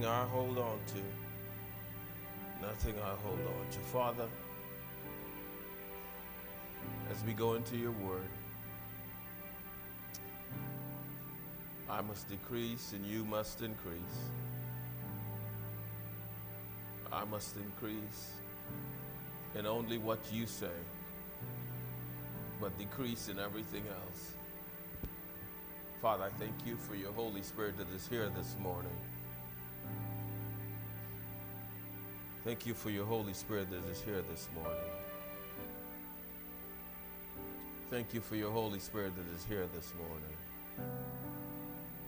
Nothing I hold on to. Nothing I hold on to. Father, as we go into your word, I must decrease and you must increase. I must increase in only what you say, but decrease in everything else. Father, I thank you for your Holy Spirit that is here this morning. Thank you for your Holy Spirit that is here this morning. Thank you for your Holy Spirit that is here this morning.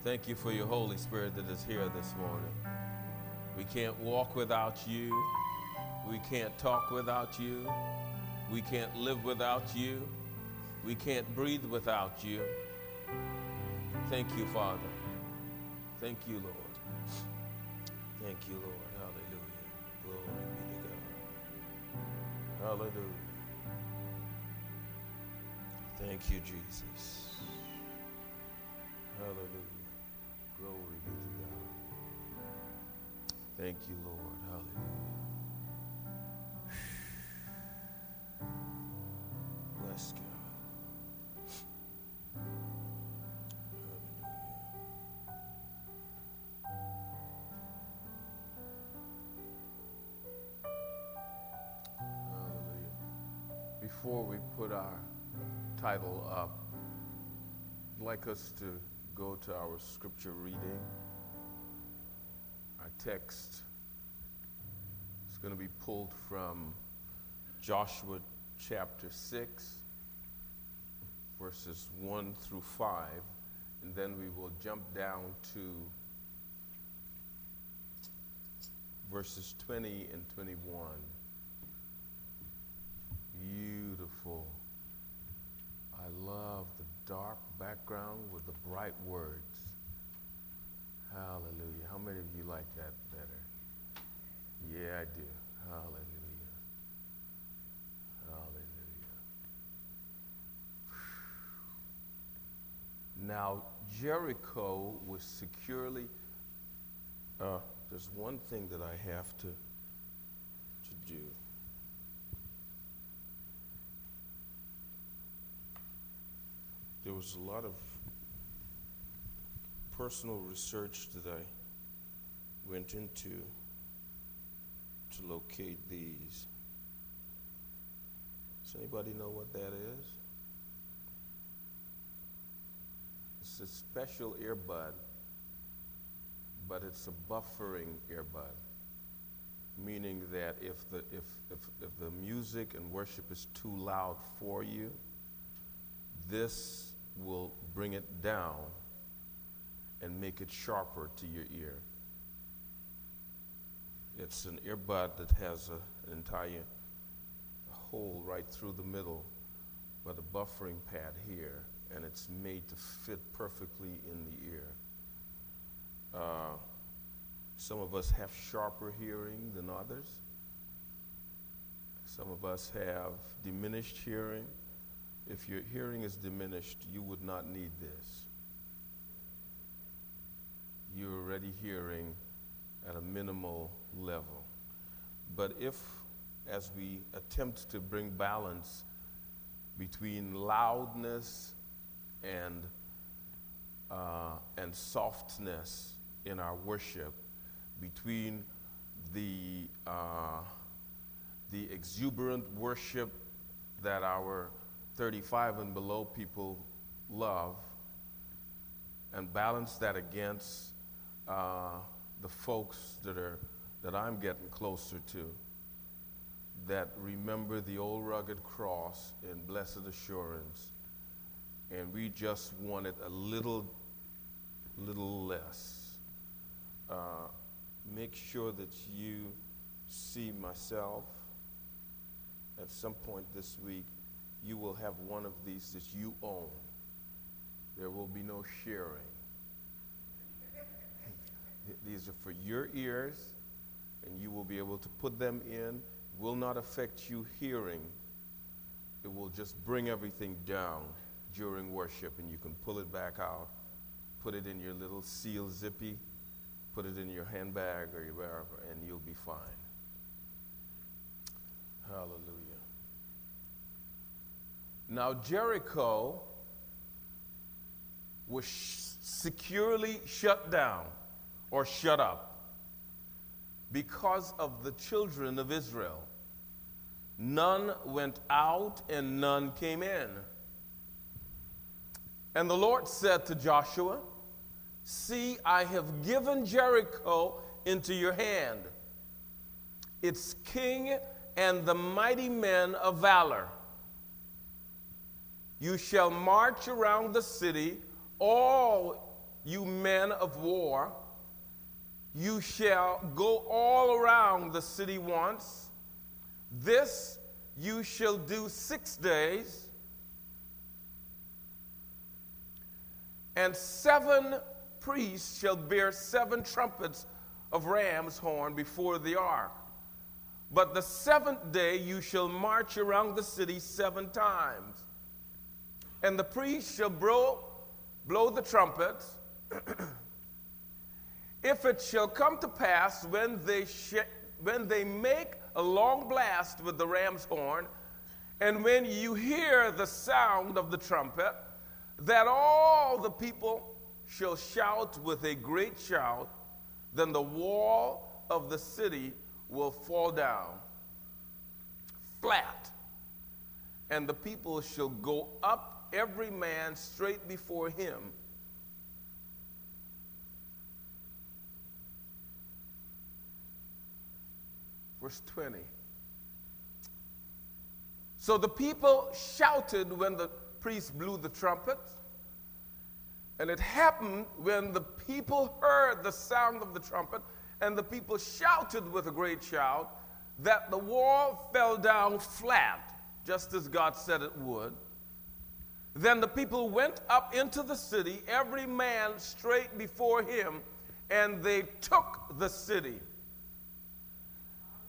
Thank you for your Holy Spirit that is here this morning. We can't walk without you. We can't talk without you. We can't live without you. We can't breathe without you. Thank you, Father. Thank you, Lord. Thank you, Lord. Hallelujah. Thank you, Jesus. Hallelujah. Glory be to God. Thank you, Lord. Hallelujah. Before we put our title up, I'd like us to go to our scripture reading. Our text is going to be pulled from Joshua chapter 6, verses 1 through 5, and then we will jump down to verses 20 and 21. Beautiful. I love the dark background with the bright words. Hallelujah. How many of you like that better? Yeah, I do. Hallelujah. Hallelujah. Now, Jericho was securely. Uh, there's one thing that I have to, to do. There was a lot of personal research that I went into to locate these. Does anybody know what that is? It's a special earbud, but it's a buffering earbud, meaning that if the, if, if, if the music and worship is too loud for you, this will bring it down and make it sharper to your ear. It's an earbud that has a, an entire hole right through the middle, but a buffering pad here, and it's made to fit perfectly in the ear. Uh, some of us have sharper hearing than others. Some of us have diminished hearing. If your hearing is diminished, you would not need this. You're already hearing at a minimal level. But if, as we attempt to bring balance between loudness and, uh, and softness in our worship, between the, uh, the exuberant worship that our 35 and below people love, and balance that against uh, the folks that are that I'm getting closer to that remember the old rugged cross in blessed assurance, and we just want it a little, little less. Uh, make sure that you see myself at some point this week. You will have one of these that you own. There will be no sharing. These are for your ears, and you will be able to put them in. Will not affect you hearing. It will just bring everything down during worship, and you can pull it back out, put it in your little seal zippy, put it in your handbag or wherever, and you'll be fine. Hallelujah. Now, Jericho was sh- securely shut down or shut up because of the children of Israel. None went out and none came in. And the Lord said to Joshua, See, I have given Jericho into your hand, its king and the mighty men of valor. You shall march around the city, all you men of war. You shall go all around the city once. This you shall do six days. And seven priests shall bear seven trumpets of ram's horn before the ark. But the seventh day you shall march around the city seven times. And the priest shall blow, blow the trumpets. if it shall come to pass when they, sh- when they make a long blast with the ram's horn, and when you hear the sound of the trumpet, that all the people shall shout with a great shout, then the wall of the city will fall down flat, and the people shall go up every man straight before him. Verse 20. So the people shouted when the priest blew the trumpet. And it happened when the people heard the sound of the trumpet, and the people shouted with a great shout, that the wall fell down flat, just as God said it would. Then the people went up into the city, every man straight before him, and they took the city.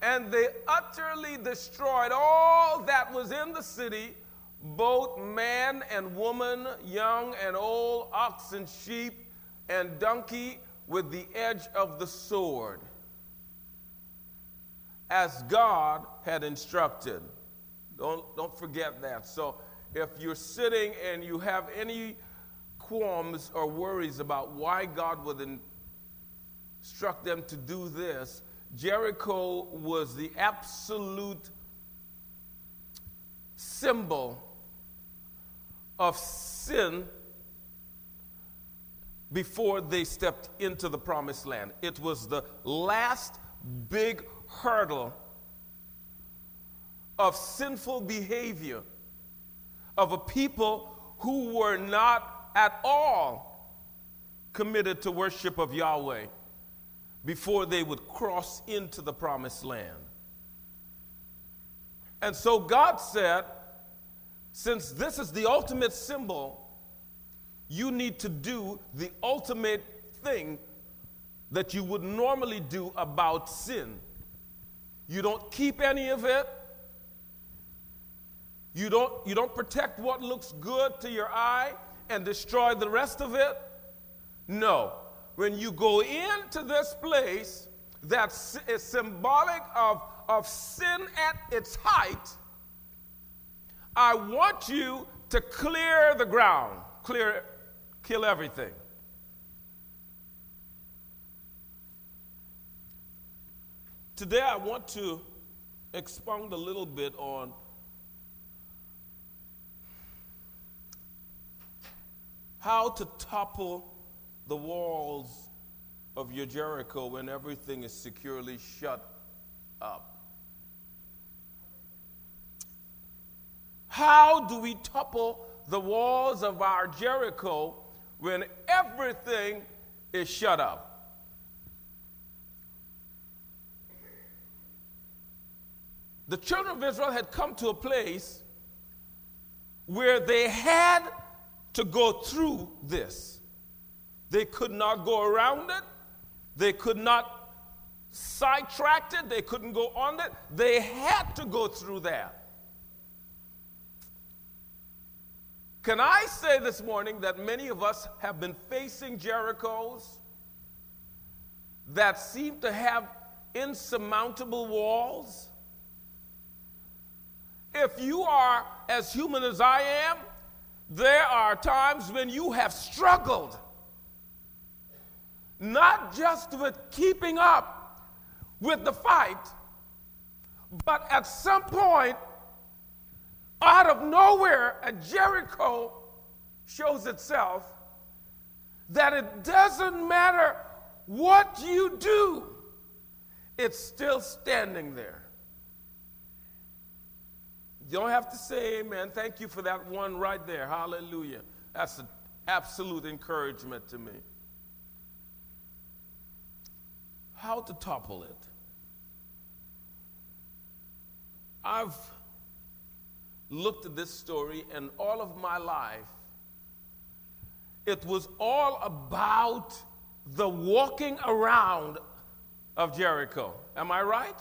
And they utterly destroyed all that was in the city, both man and woman, young and old, ox and sheep, and donkey, with the edge of the sword as God had instructed. Don't, don't forget that. So if you're sitting and you have any qualms or worries about why God would instruct them to do this, Jericho was the absolute symbol of sin before they stepped into the promised land. It was the last big hurdle of sinful behavior of a people who were not at all committed to worship of Yahweh before they would cross into the promised land. And so God said, since this is the ultimate symbol, you need to do the ultimate thing that you would normally do about sin. You don't keep any of it. You don't, you don't protect what looks good to your eye and destroy the rest of it. No. When you go into this place that is symbolic of, of sin at its height, I want you to clear the ground, clear, kill everything. Today, I want to expound a little bit on how to topple the walls of your Jericho when everything is securely shut up. How do we topple the walls of our Jericho when everything is shut up? the children of Israel had come to a place where they had to go through this. They could not go around it, they could not sidetrack it, they couldn't go on it. They had to go through that. Can I say this morning that many of us have been facing Jerichos that seem to have insurmountable walls? If you are as human as I am, there are times when you have struggled, not just with keeping up with the fight, but at some point, out of nowhere, a Jericho shows itself that it doesn't matter what you do, it's still standing there. You don't have to say amen. Thank you for that one right there. Hallelujah. That's an absolute encouragement to me. How to topple it? I've looked at this story, and all of my life, it was all about the walking around of Jericho. Am I right?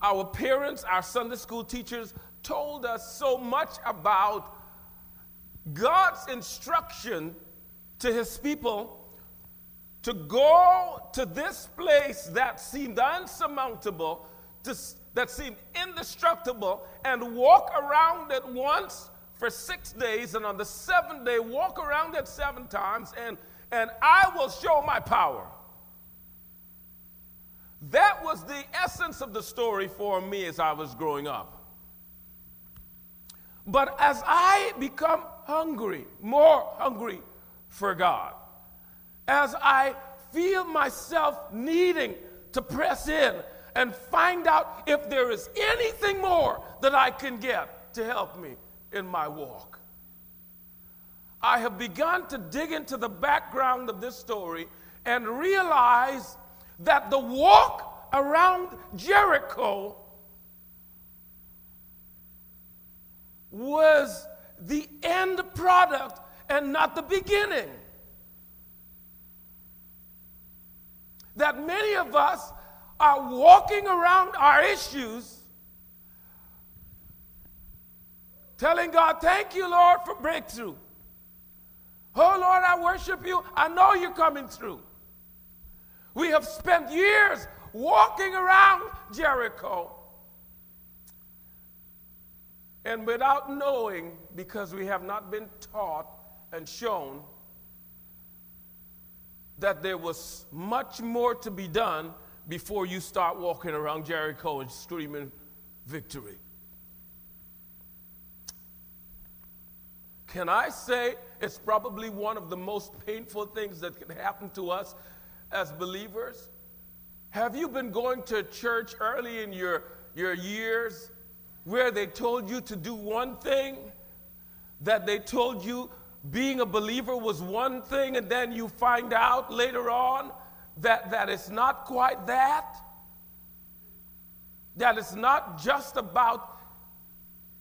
Our parents, our Sunday school teachers told us so much about God's instruction to his people to go to this place that seemed unsurmountable, to, that seemed indestructible, and walk around it once for six days, and on the seventh day, walk around it seven times, and, and I will show my power. That was the essence of the story for me as I was growing up. But as I become hungry, more hungry for God, as I feel myself needing to press in and find out if there is anything more that I can get to help me in my walk. I have begun to dig into the background of this story and realize that the walk around Jericho was the end product and not the beginning. That many of us are walking around our issues, telling God, Thank you, Lord, for breakthrough. Oh, Lord, I worship you. I know you're coming through. We have spent years walking around Jericho. And without knowing, because we have not been taught and shown that there was much more to be done before you start walking around Jericho and screaming victory. Can I say it's probably one of the most painful things that can happen to us as believers? Have you been going to church early in your, your years where they told you to do one thing, that they told you being a believer was one thing, and then you find out later on that, that it's not quite that? That it's not just about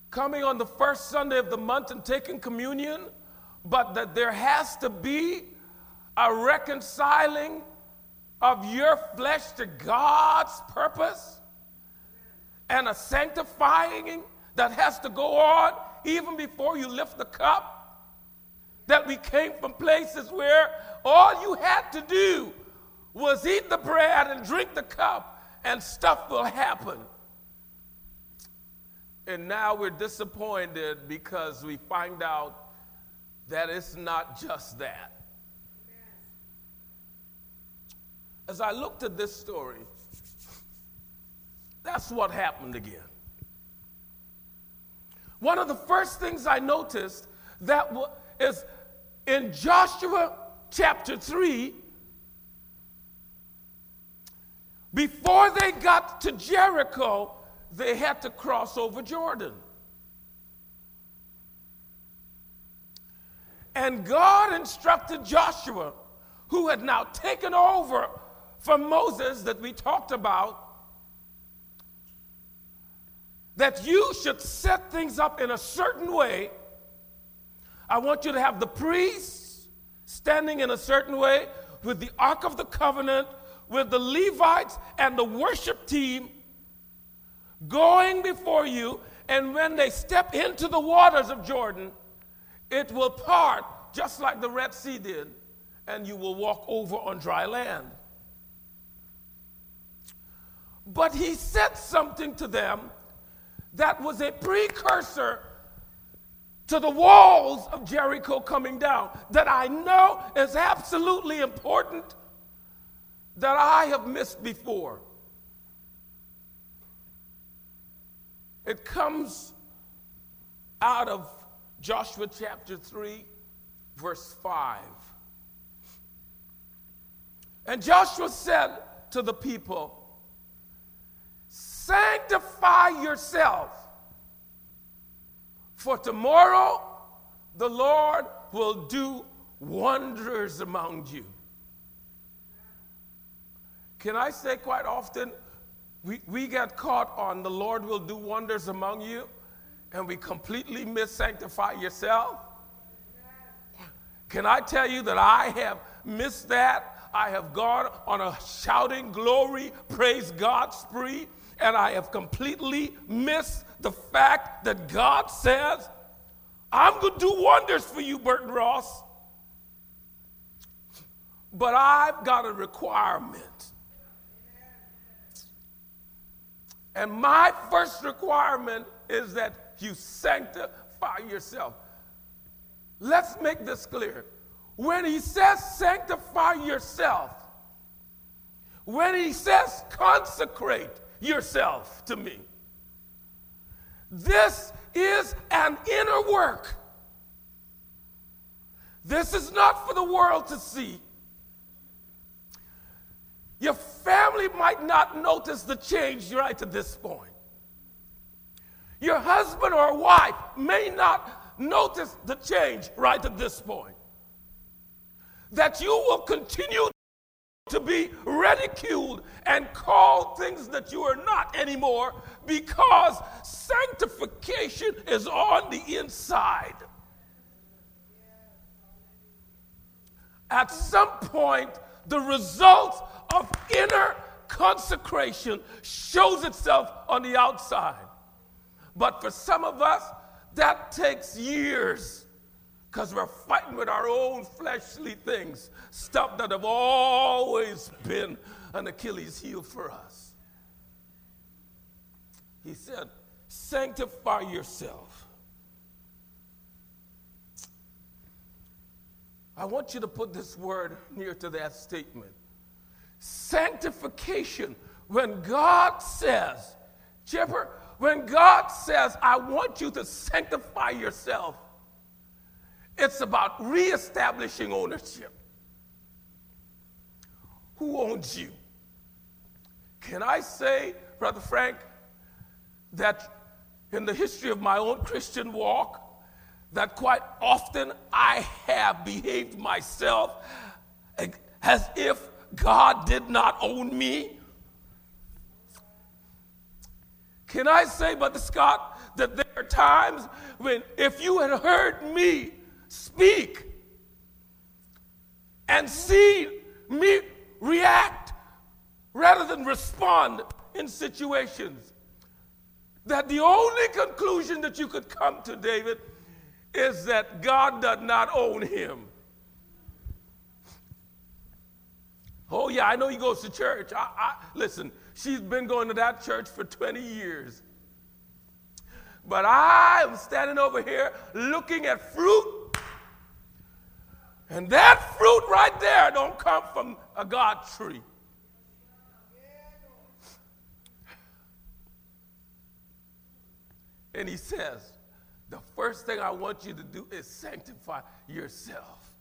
coming on the first Sunday of the month and taking communion, but that there has to be a reconciling of your flesh to God's purpose and a sanctifying that has to go on even before you lift the cup. That we came from places where all you had to do was eat the bread and drink the cup, and stuff will happen. And now we're disappointed because we find out that it's not just that. As I looked at this story, that's what happened again. One of the first things I noticed that is in Joshua chapter 3, before they got to Jericho, they had to cross over Jordan. And God instructed Joshua, who had now taken over from Moses that we talked about that you should set things up in a certain way. I want you to have the priests standing in a certain way with the Ark of the Covenant, with the Levites and the worship team going before you. And when they step into the waters of Jordan, it will part just like the Red Sea did, and you will walk over on dry land. But he said something to them that was a precursor to the walls of Jericho coming down that I know is absolutely important that I have missed before. It comes out of Joshua chapter 3, verse 5. And Joshua said to the people, Sanctify yourself, for tomorrow the Lord will do wonders among you. Can I say quite often, we, we get caught on the Lord will do wonders among you, and we completely miss sanctify yourself? Can I tell you that I have missed that I have gone on a shouting glory, praise God spree, and I have completely missed the fact that God says, I'm going to do wonders for you, Burton Ross. But I've got a requirement. And my first requirement is that you sanctify yourself. Let's make this clear. When he says sanctify yourself, when he says consecrate yourself to me, this is an inner work. This is not for the world to see. Your family might not notice the change right at this point. Your husband or wife may not notice the change right at this point that you will continue to be ridiculed and called things that you are not anymore because sanctification is on the inside. At some point, the result of inner consecration shows itself on the outside. But for some of us, that takes years because we're fighting with our own fleshly things, stuff that have always been an Achilles heel for us. He said, Sanctify yourself. I want you to put this word near to that statement. Sanctification. When God says, Chipper, when God says, I want you to sanctify yourself, it's about reestablishing ownership. Who owns you? Can I say, Brother Frank, that in the history of my own Christian walk, that quite often I have behaved myself as if God did not own me? Can I say, Brother Scott, that there are times when if you had heard me speak and see me react rather than respond in situations. That the only conclusion that you could come to, David, is that God does not own him. Oh, yeah, I know he goes to church. I, I, listen, she's been going to that church for 20 years. But I am standing over here looking at fruit and that fruit right there don't come from a God tree. And he says, the first thing I want you to do is sanctify yourself.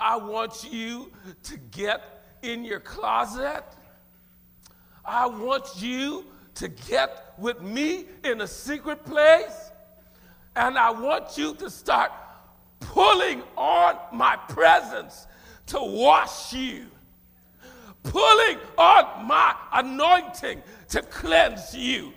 I want you to get in your closet. I want you to get with me in a secret place. And I want you to start pulling on my presence to wash you, pulling on my anointing to cleanse you,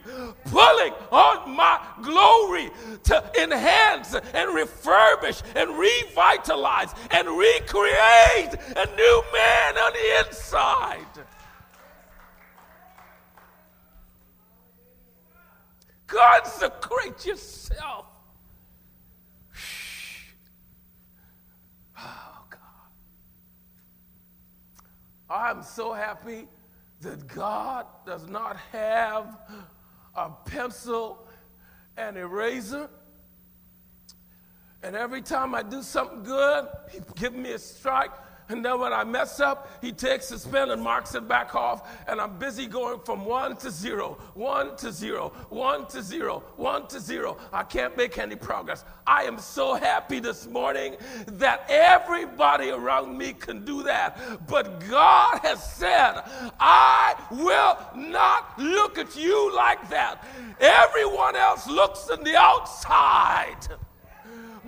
pulling on my glory to enhance and refurbish and revitalize and recreate a new man on the inside. Consecrate yourself I'm so happy that God does not have a pencil and eraser. And every time I do something good, he give me a strike and then when I mess up, he takes his pen and marks it back off. And I'm busy going from one to zero, one to zero, one to zero, one to zero. I can't make any progress. I am so happy this morning that everybody around me can do that. But God has said, I will not look at you like that. Everyone else looks on the outside.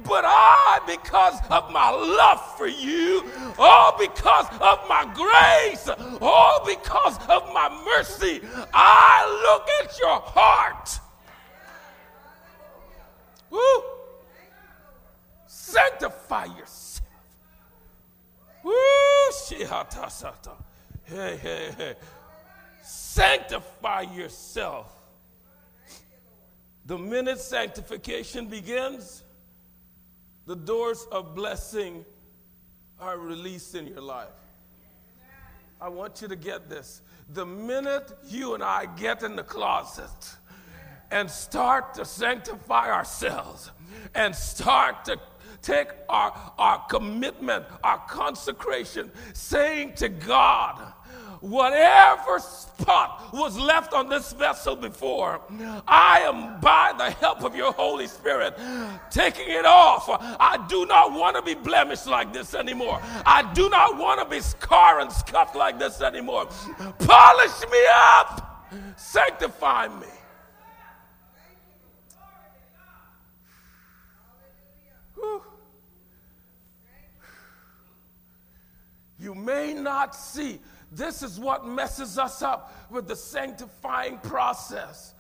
But I, because of my love for you, all because of my grace, all because of my mercy, I look at your heart. Woo! Sanctify yourself. Woo! Hey, hey, hey. Sanctify yourself. The minute sanctification begins, the doors of blessing are released in your life. I want you to get this. The minute you and I get in the closet and start to sanctify ourselves and start to take our, our commitment, our consecration, saying to God, whatever spot was left on this vessel before, I am by the help of your Holy Spirit taking it off. I do not want to be blemished like this anymore. I do not want to be scarred and scuffed like this anymore. Polish me up, sanctify me. You may not see this is what messes us up with the sanctifying process.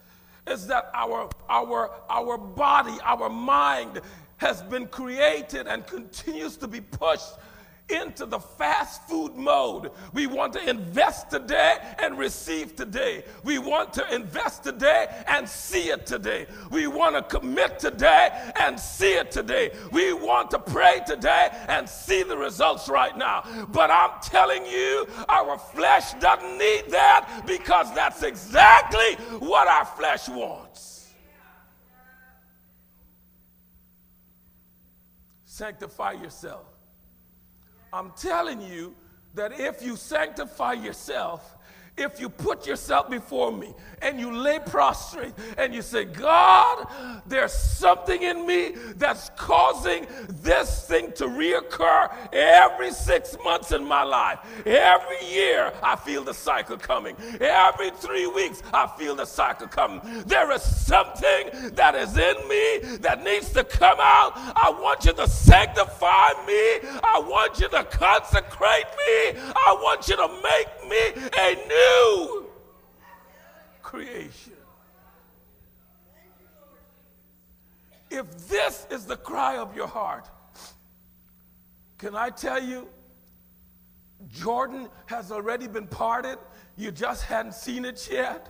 Is that our, our, our body, our mind has been created and continues to be pushed into the fast food mode. We want to invest today and receive today. We want to invest today and see it today. We want to commit today and see it today. We want to pray today and see the results right now. But I'm telling you, our flesh doesn't need that because that's exactly what our flesh wants. Sanctify yourself. I'm telling you that if you sanctify yourself, if you put yourself before me and you lay prostrate and you say, God, there's something in me that's causing this thing to reoccur every six months in my life. Every year, I feel the cycle coming. Every three weeks, I feel the cycle coming. There is something that is in me that needs to come out. I want you to sanctify me. I want you to consecrate me. I want you to make me a new creation. If this is the cry of your heart, can I tell you, Jordan has already been parted. You just hadn't seen it yet.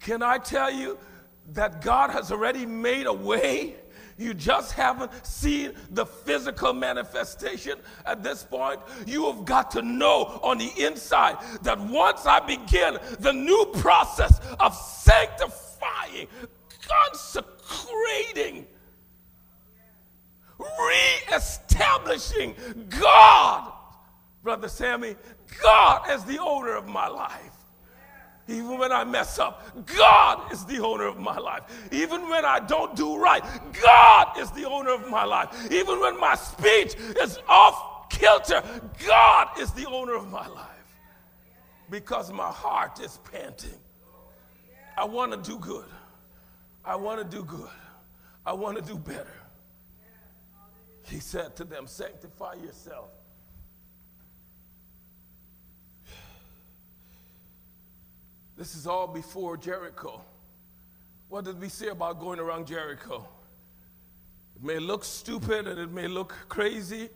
Can I tell you that God has already made a way? You just haven't seen the physical manifestation at this point. You have got to know on the inside that once I begin the new process of sanctifying, consecrating, reestablishing God, Brother Sammy, God as the owner of my life. Even when I mess up, God is the owner of my life. Even when I don't do right, God is the owner of my life. Even when my speech is off kilter, God is the owner of my life. Because my heart is panting. I want to do good. I want to do good. I want to do better. He said to them, Sanctify yourself This is all before Jericho. What did we say about going around Jericho? It may look stupid and it may look crazy,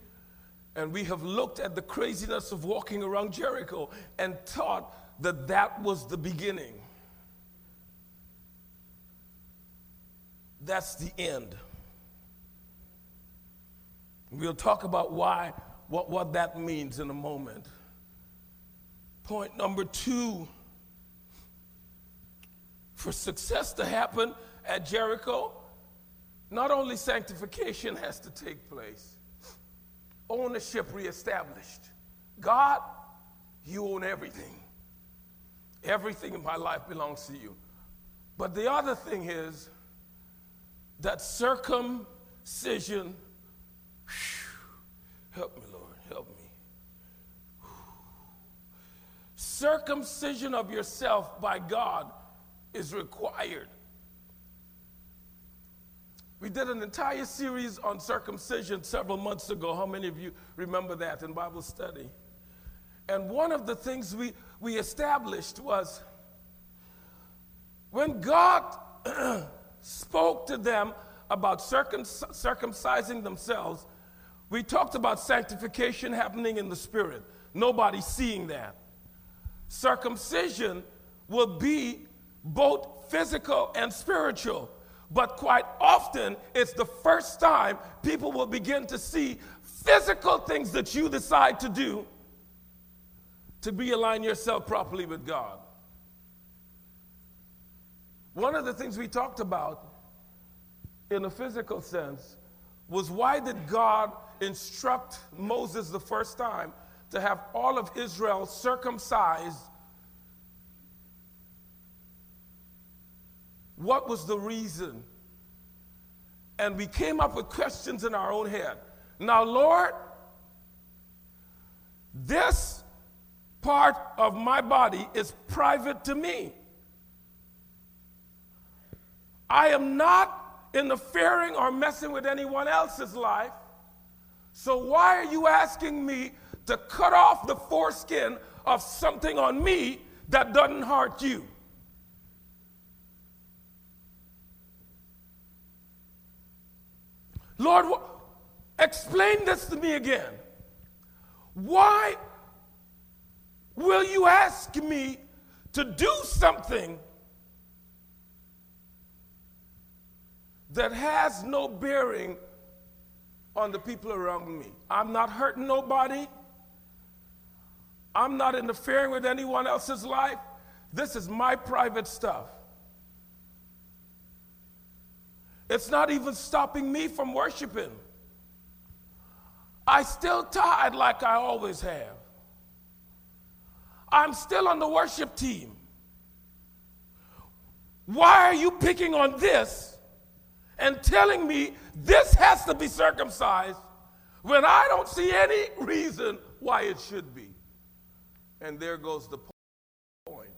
and we have looked at the craziness of walking around Jericho and thought that that was the beginning. That's the end. We'll talk about why, what, what that means in a moment. Point number two for success to happen at Jericho, not only sanctification has to take place, ownership reestablished. God, you own everything. Everything in my life belongs to you. But the other thing is that circumcision, whew, help me, Lord, help me. Circumcision of yourself by God is required. We did an entire series on circumcision several months ago. How many of you remember that in Bible study? And one of the things we, we established was when God spoke to them about circum- circumcising themselves, we talked about sanctification happening in the spirit. Nobody seeing that. Circumcision will be both physical and spiritual. But quite often, it's the first time people will begin to see physical things that you decide to do to be realign yourself properly with God. One of the things we talked about in a physical sense was why did God instruct Moses the first time to have all of Israel circumcised? What was the reason? And we came up with questions in our own head. Now, Lord, this part of my body is private to me. I am not interfering or messing with anyone else's life. So, why are you asking me to cut off the foreskin of something on me that doesn't hurt you? Lord, explain this to me again. Why will you ask me to do something that has no bearing on the people around me. I'm not hurting nobody. I'm not interfering with anyone else's life. This is my private stuff. It's not even stopping me from worshiping. I still tithe like I always have. I'm still on the worship team. Why are you picking on this and telling me this has to be circumcised when I don't see any reason why it should be. And there goes the point.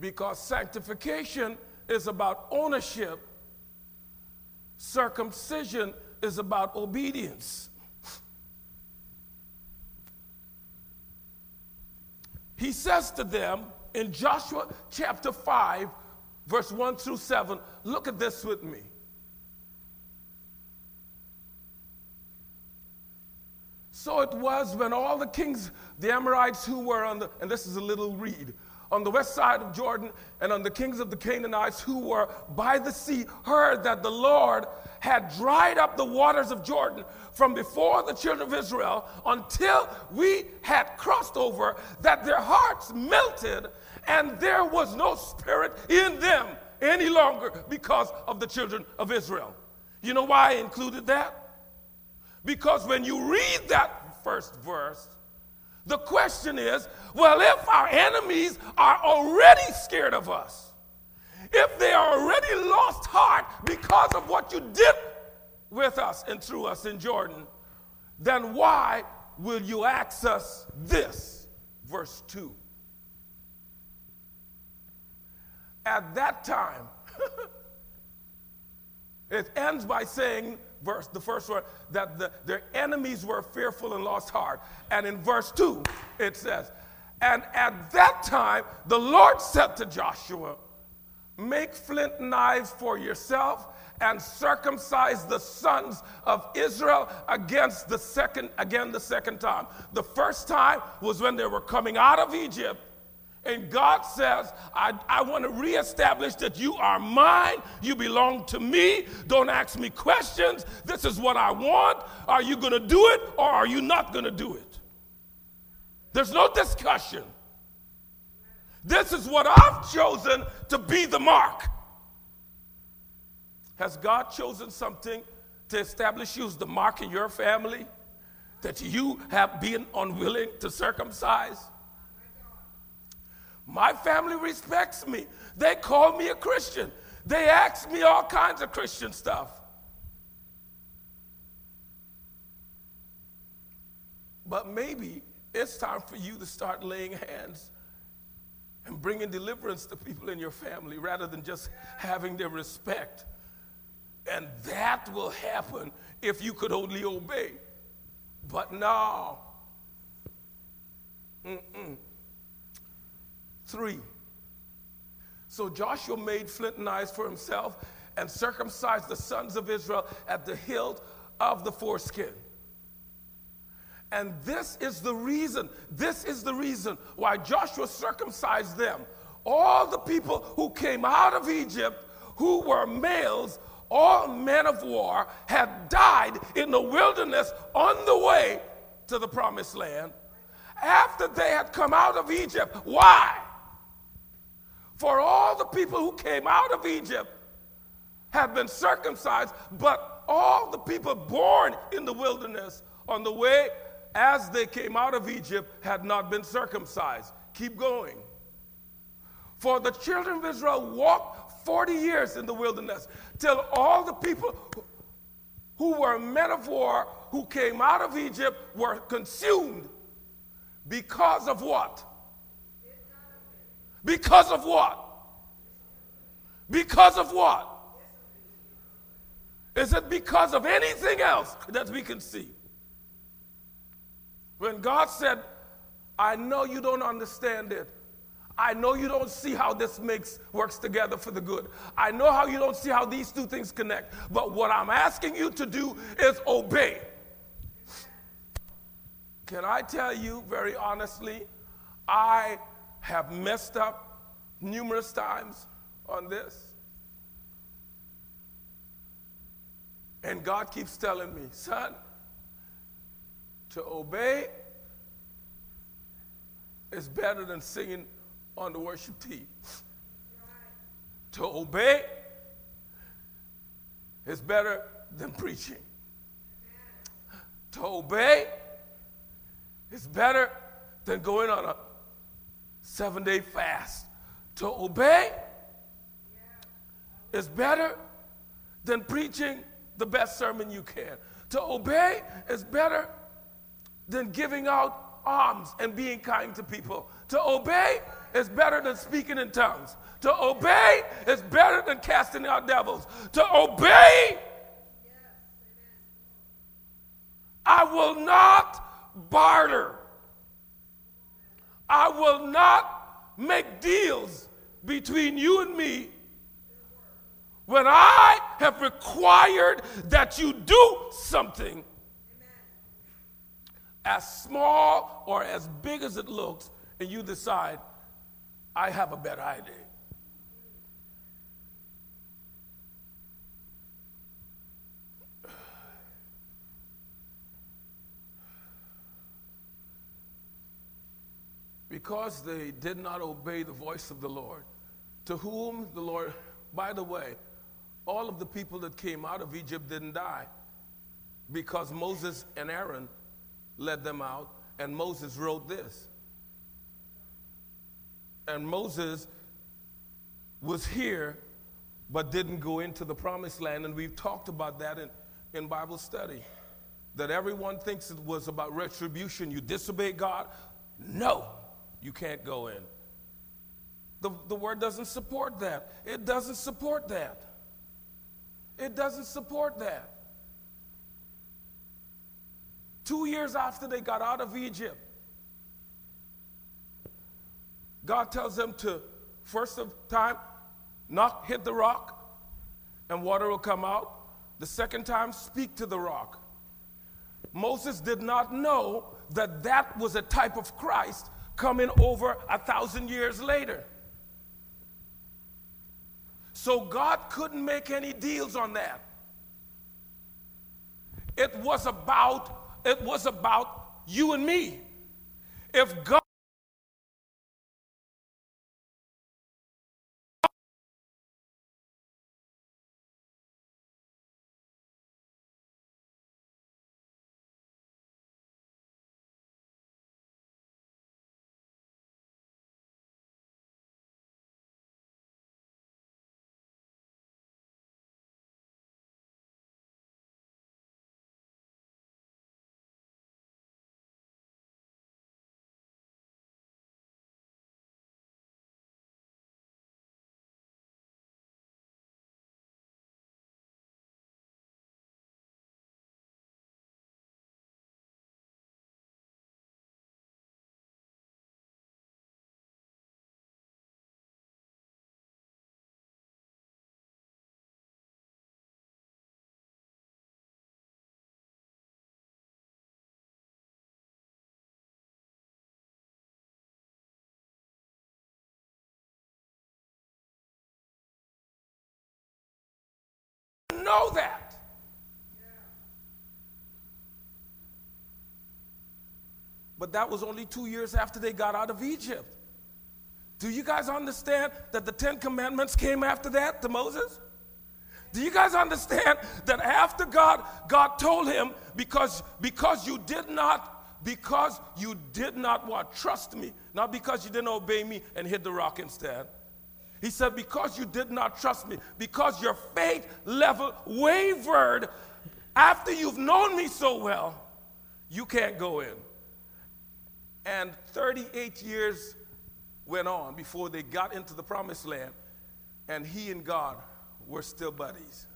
Because sanctification is about ownership, circumcision is about obedience. He says to them in Joshua chapter 5, verse 1 through 7. Look at this with me. So it was when all the kings, the Amorites who were on the, and this is a little read, on the west side of Jordan, and on the kings of the Canaanites who were by the sea, heard that the Lord had dried up the waters of Jordan from before the children of Israel until we had crossed over, that their hearts melted and there was no spirit in them any longer because of the children of Israel. You know why I included that? Because when you read that first verse, the question is well, if our enemies are already scared of us, if they are already lost heart because of what you did with us and through us in Jordan, then why will you ask us this? Verse 2. At that time, it ends by saying, verse, the first word, that the, their enemies were fearful and lost heart. And in verse 2, it says, And at that time, the Lord said to Joshua, Make flint knives for yourself and circumcise the sons of Israel against the second again the second time. The first time was when they were coming out of Egypt and God says, I, I want to reestablish that you are mine. You belong to me. Don't ask me questions. This is what I want. Are you going to do it or are you not going to do it? There's no discussion. This is what I've chosen to be the mark. Has God chosen something to establish you as the mark in your family that you have been unwilling to circumcise? My family respects me. They call me a Christian. They ask me all kinds of Christian stuff. But maybe it's time for you to start laying hands and bringing deliverance to people in your family rather than just having their respect. And that will happen if you could only obey. But no. Mm-mm. Three. So Joshua made flint knives for himself and circumcised the sons of Israel at the hill of the foreskin. And this is the reason, this is the reason why Joshua circumcised them. All the people who came out of Egypt, who were males, all men of war, had died in the wilderness on the way to the promised land after they had come out of Egypt. Why? For all the people who came out of Egypt have been circumcised, but all the people born in the wilderness on the way as they came out of Egypt had not been circumcised. Keep going. For the children of Israel walked 40 years in the wilderness till all the people who were men of war who came out of Egypt were consumed because of what? Because of what? Because of what? Is it because of anything else that we can see? When God said, I know you don't understand it. I know you don't see how this makes works together for the good. I know how you don't see how these two things connect. But what I'm asking you to do is obey. Can I tell you very honestly, I have messed up numerous times on this. And God keeps telling me, son, to obey is better than singing on the worship team. To obey is better than preaching. To obey is better than going on a seven day fast. To obey is better than preaching the best sermon you can. To obey is better than giving out alms and being kind to people. To obey is better than speaking in tongues. To obey is better than casting out devils. To obey, I will not barter. I will not make deals between you and me when I have required that you do something as small or as big as it looks, and you decide, I have a better idea. Because they did not obey the voice of the Lord, to whom the Lord, by the way, all of the people that came out of Egypt didn't die because Moses and Aaron led them out, and Moses wrote this. And Moses was here, but didn't go into the promised land, and we've talked about that in, in Bible study. That everyone thinks it was about retribution. You disobey God? No, you can't go in. The, the word doesn't support that. It doesn't support that. It doesn't support that. Two years after they got out of Egypt, God tells them to, first of time, knock, hit the rock, and water will come out. The second time, speak to the rock. Moses did not know that that was a type of Christ coming over a thousand years later. So God couldn't make any deals on that. It was about it was about you and me. If God know that. But that was only two years after they got out of Egypt. Do you guys understand that the Ten Commandments came after that to Moses? Do you guys understand that after God, God told him, because, because you did not, because you did not what? Trust me, not because you didn't obey me and hit the rock instead. He said, Because you did not trust me, because your faith level wavered after you've known me so well, you can't go in. And 38 years went on before they got into the promised land, and he and God were still buddies.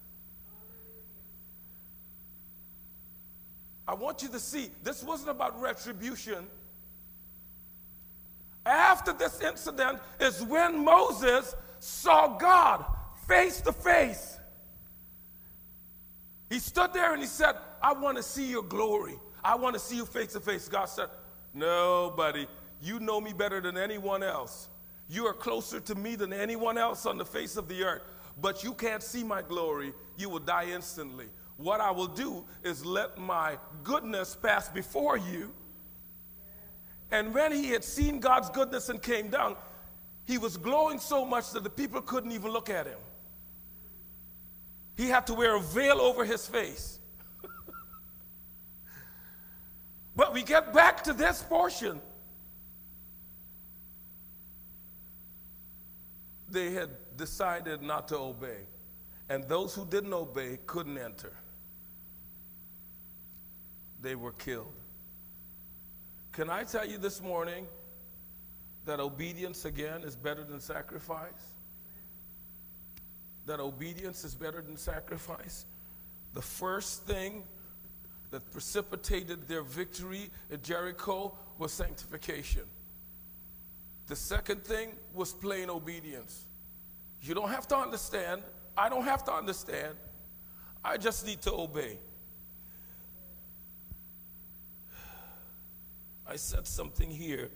I want you to see this wasn't about retribution. After this incident is when Moses saw God face to face. He stood there and he said, I want to see your glory. I want to see you face to face. God said, No, buddy, you know me better than anyone else. You are closer to me than anyone else on the face of the earth, but you can't see my glory. You will die instantly. What I will do is let my goodness pass before you and when he had seen God's goodness and came down, he was glowing so much that the people couldn't even look at him. He had to wear a veil over his face. but we get back to this portion. They had decided not to obey, and those who didn't obey couldn't enter. They were killed. Can I tell you this morning that obedience again is better than sacrifice? That obedience is better than sacrifice? The first thing that precipitated their victory at Jericho was sanctification. The second thing was plain obedience. You don't have to understand. I don't have to understand. I just need to obey. I said something here.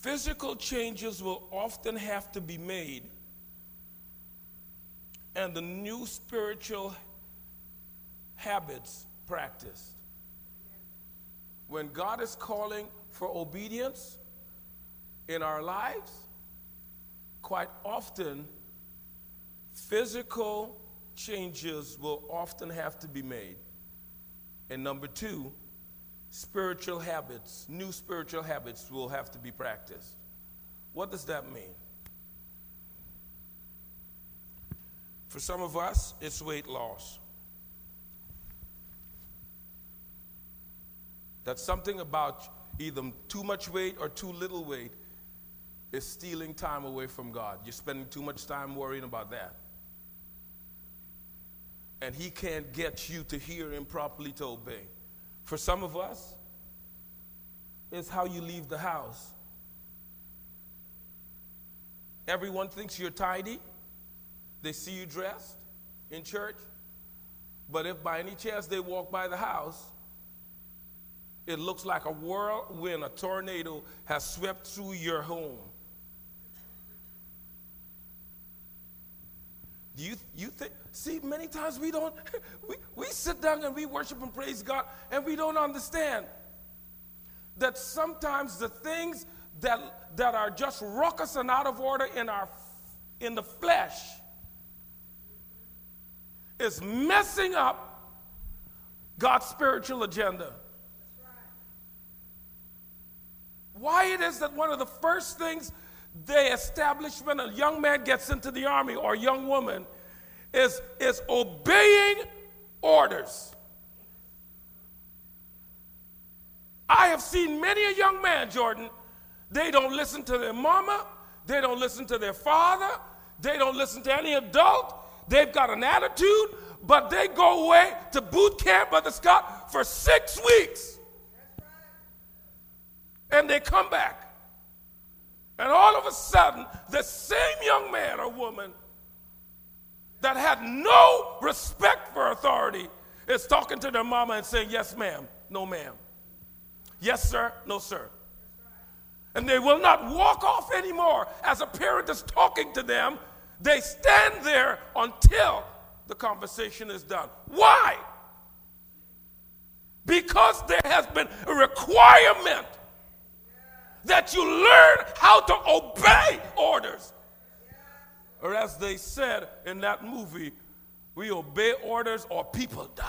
Physical changes will often have to be made, and the new spiritual habits practiced. When God is calling for obedience in our lives, quite often physical changes will often have to be made. And number two, spiritual habits, new spiritual habits will have to be practiced. What does that mean? For some of us, it's weight loss. That's something about either too much weight or too little weight is stealing time away from God. You're spending too much time worrying about that. And He can't get you to hear Him properly to obey. For some of us, it's how you leave the house. Everyone thinks you're tidy. They see you dressed in church. But if by any chance they walk by the house, it looks like a whirlwind, a tornado has swept through your home. Do you, you think, see, many times we don't, we, we sit down and we worship and praise God and we don't understand. that sometimes the things that, that are just ruckus and out of order in, our, in the flesh is messing up God's spiritual agenda. Why it is that one of the first things they establish when a young man gets into the army or a young woman is, is obeying orders. I have seen many a young man, Jordan, they don't listen to their mama, they don't listen to their father, they don't listen to any adult. They've got an attitude, but they go away to boot camp, Brother Scott, for six weeks. And they come back. And all of a sudden, the same young man or woman that had no respect for authority is talking to their mama and saying, Yes, ma'am, no, ma'am. Yes, sir, no, sir. And they will not walk off anymore as a parent is talking to them. They stand there until the conversation is done. Why? Because there has been a requirement that you learn how to obey orders. Or as they said in that movie, we obey orders or people die.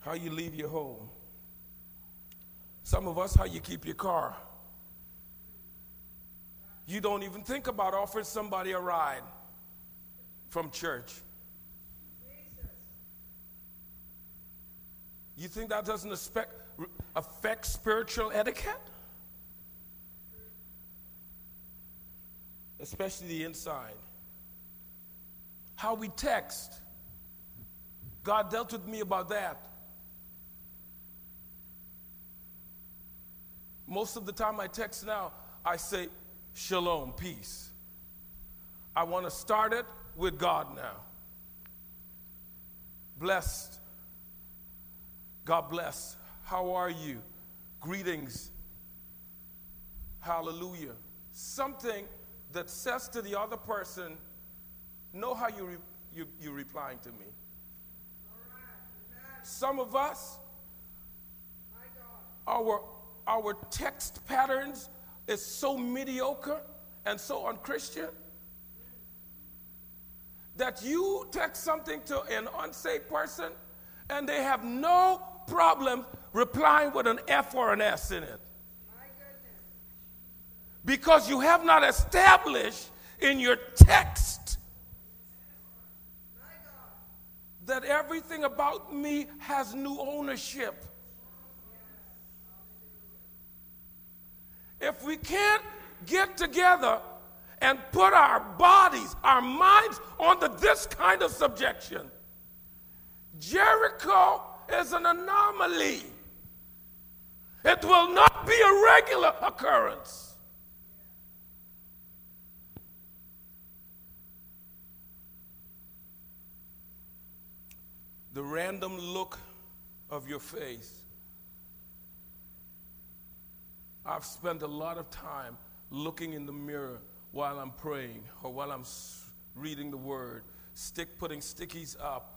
How you leave your home. Some of us, how you keep your car. You don't even think about offering somebody a ride from church. You think that doesn't affect, spiritual etiquette? Especially the inside. How we text. God dealt with me about that. Most of the time I text now, I say, Shalom, peace. I want to start it with God now. Blessed. God bless. How are you? Greetings. Hallelujah. Something that says to the other person, know how you, re- you, you're replying to me. Some of us, our, our text patterns is so mediocre and so unchristian that you text something to an unsaved person and they have no problem replying with an F or an S in it. Because you have not established in your text that everything about me has new ownership. If we can't get together and put our bodies, our minds onto this kind of subjection, Jericho is an anomaly. It will not be a regular occurrence. The random look of your face. I've spent a lot of time looking in the mirror while I'm praying or while I'm reading the word, stick putting stickies up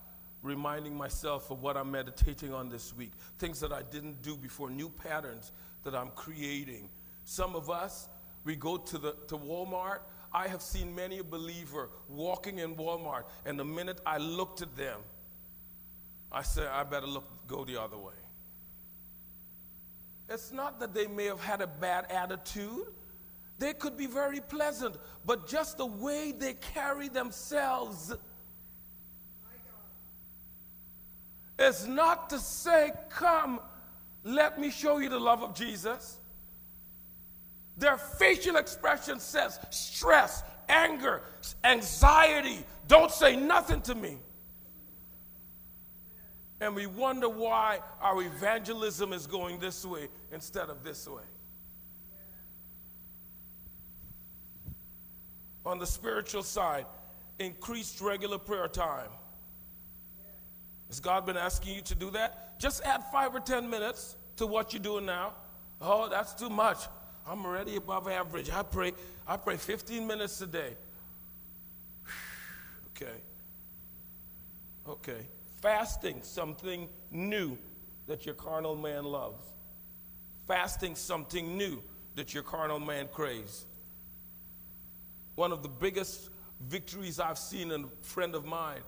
reminding myself of what I'm meditating on this week, things that I didn't do before, new patterns that I'm creating. Some of us, we go to, the, to Walmart. I have seen many a believer walking in Walmart, and the minute I looked at them, I said, I better look, go the other way. It's not that they may have had a bad attitude. They could be very pleasant, but just the way they carry themselves is not to say, Come, let me show you the love of Jesus. Their facial expression says stress, anger, anxiety. Don't say nothing to me. And we wonder why our evangelism is going this way instead of this way. On the spiritual side, increased regular prayer time. Has God been asking you to do that? Just add five or 10 minutes to what you're doing now. Oh, that's too much. I'm already above average. I pray, I pray 15 minutes a day. okay. Okay. Fasting something new that your carnal man loves. Fasting something new that your carnal man craves. One of the biggest victories I've seen in a friend of mine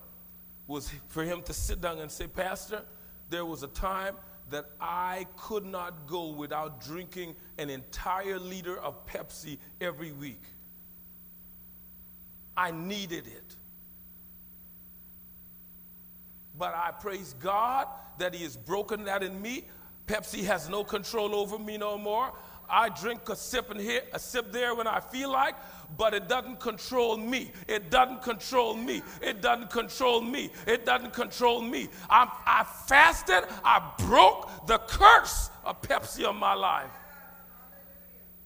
was for him to sit down and say, Pastor, there was a time that I could not go without drinking an entire liter of Pepsi every week. I needed it. But I praise God that He has broken that in me. Pepsi has no control over me no more. I drink a sip in here, a sip there when I feel like, but it doesn't control me. It doesn't control me. It doesn't control me. It doesn't control me. I'm, I fasted. I broke the curse of Pepsi on my life.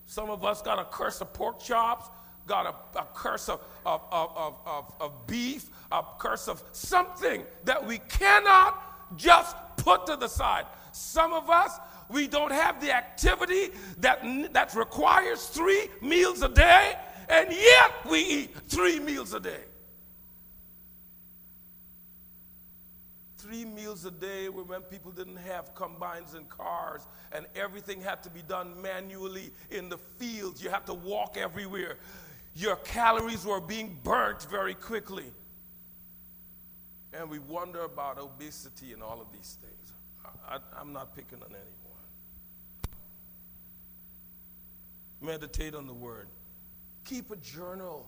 Some of us got a curse of pork chops, got a, a curse of, of, of, of, of beef, a curse of something that we cannot just put to the side. Some of us, we don't have the activity that, that requires three meals a day, and yet we eat three meals a day. Three meals a day when people didn't have combines and cars, and everything had to be done manually in the fields. You had to walk everywhere. Your calories were being burnt very quickly. And we wonder about obesity and all of these things. I, am not picking on anyone. Meditate on the word. Keep a journal.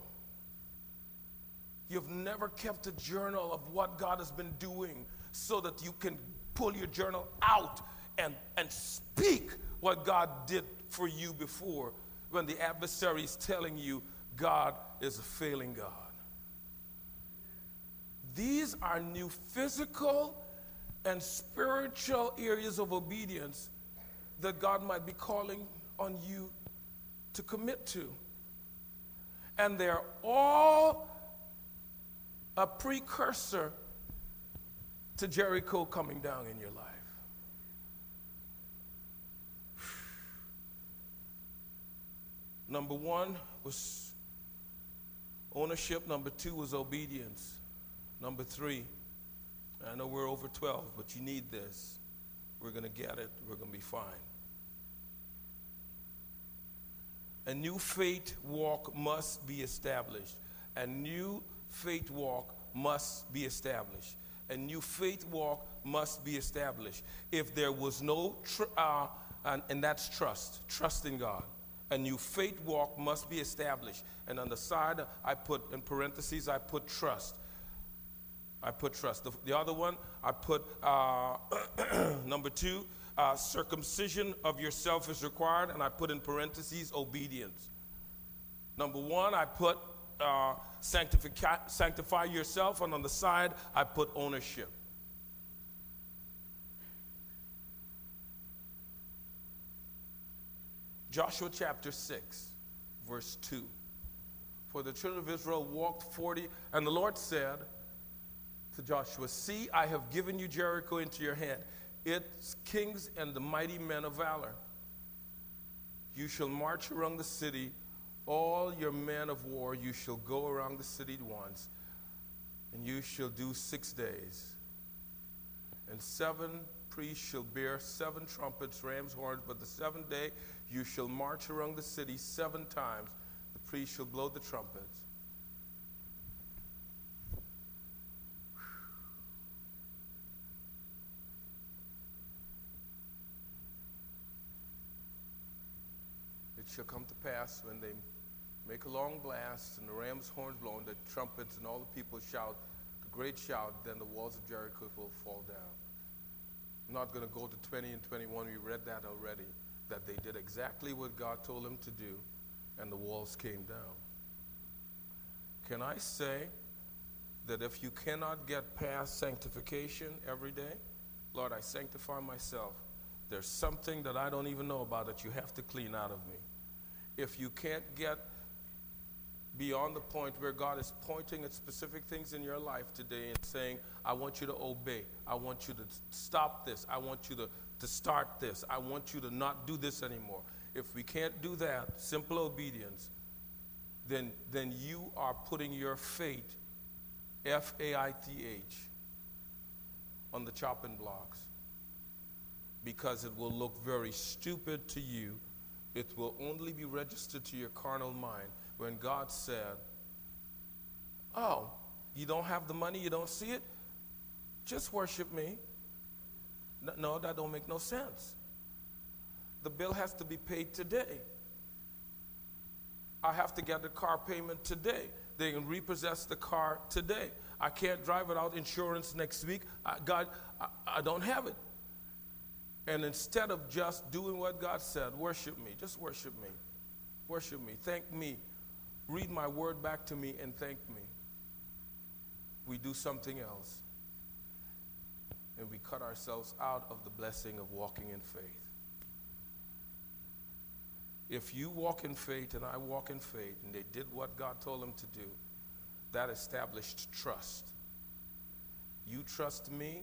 You've never kept a journal of what God has been doing so that you can pull your journal out and, and speak what God did for you before when the adversary is telling you God is a failing God. These are new physical and spiritual areas of obedience that God might be calling on you to commit to. And they're all a precursor to Jericho coming down in your life. Number one was ownership, number two was obedience. Number three, I know we're over 12, but you need this. We're going to get it, we're going to be fine. A new faith walk must be established. A new faith walk must be established. A new faith walk must be established. If there was no, tr- uh, and, and that's trust, trust in God. A new faith walk must be established. And on the side, I put in parentheses, I put trust. I put trust. The, the other one, I put uh, number two, uh, circumcision of yourself is required, and I put in parentheses obedience. Number one, I put uh, sanctify, sanctify yourself, and on the side, I put ownership. Joshua chapter 6, verse 2. For the children of Israel walked 40, and the Lord said to Joshua, See, I have given you Jericho into your hand its kings and the mighty men of valor. You shall march around the city, all your men of war, you shall go around the city once, and you shall do six days. And seven priests shall bear seven trumpets, ram's horns, but the seventh day you shall march around the city seven times. The priests shall blow the trumpets. Shall come to pass when they make a long blast and the ram's horns blow and the trumpets and all the people shout the great shout, then the walls of Jericho will fall down. I'm not going to go to 20 and 21. We read that already, that they did exactly what God told them to do, and the walls came down. Can I say that if you cannot get past sanctification every day, Lord, I sanctify myself. There's something that I don't even know about that you have to clean out of me if you can't get beyond the point where God is pointing at specific things in your life today and saying, I want you to obey. I want you to stop this. I want you to, to start this. I want you to not do this anymore. If we can't do that, simple obedience, then, then you are putting your faith, F A I T H, on the chopping blocks because it will look very stupid to you. It will only be registered to your carnal mind when God said, Oh, you don't have the money, you don't see it? Just worship me. No, that don't make no sense. The bill has to be paid today. I have to get the car payment today. They can repossess the car today. I can't drive without insurance next week. I, God, I, I don't have it. And instead of just doing what God said, worship me, just worship me. Worship me. Thank me. Read my word back to me and thank me. We do something else. And we cut ourselves out of the blessing of walking in faith. If you walk in faith and I walk in faith, and they did what God told them to do, that established trust. You trust me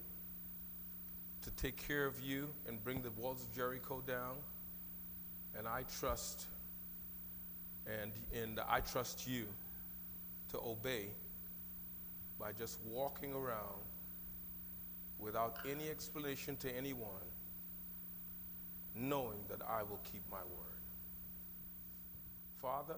to take care of you and bring the walls of Jericho down, and I trust and, and I trust you to obey by just walking around without any explanation to anyone, knowing that I will keep my word. Father,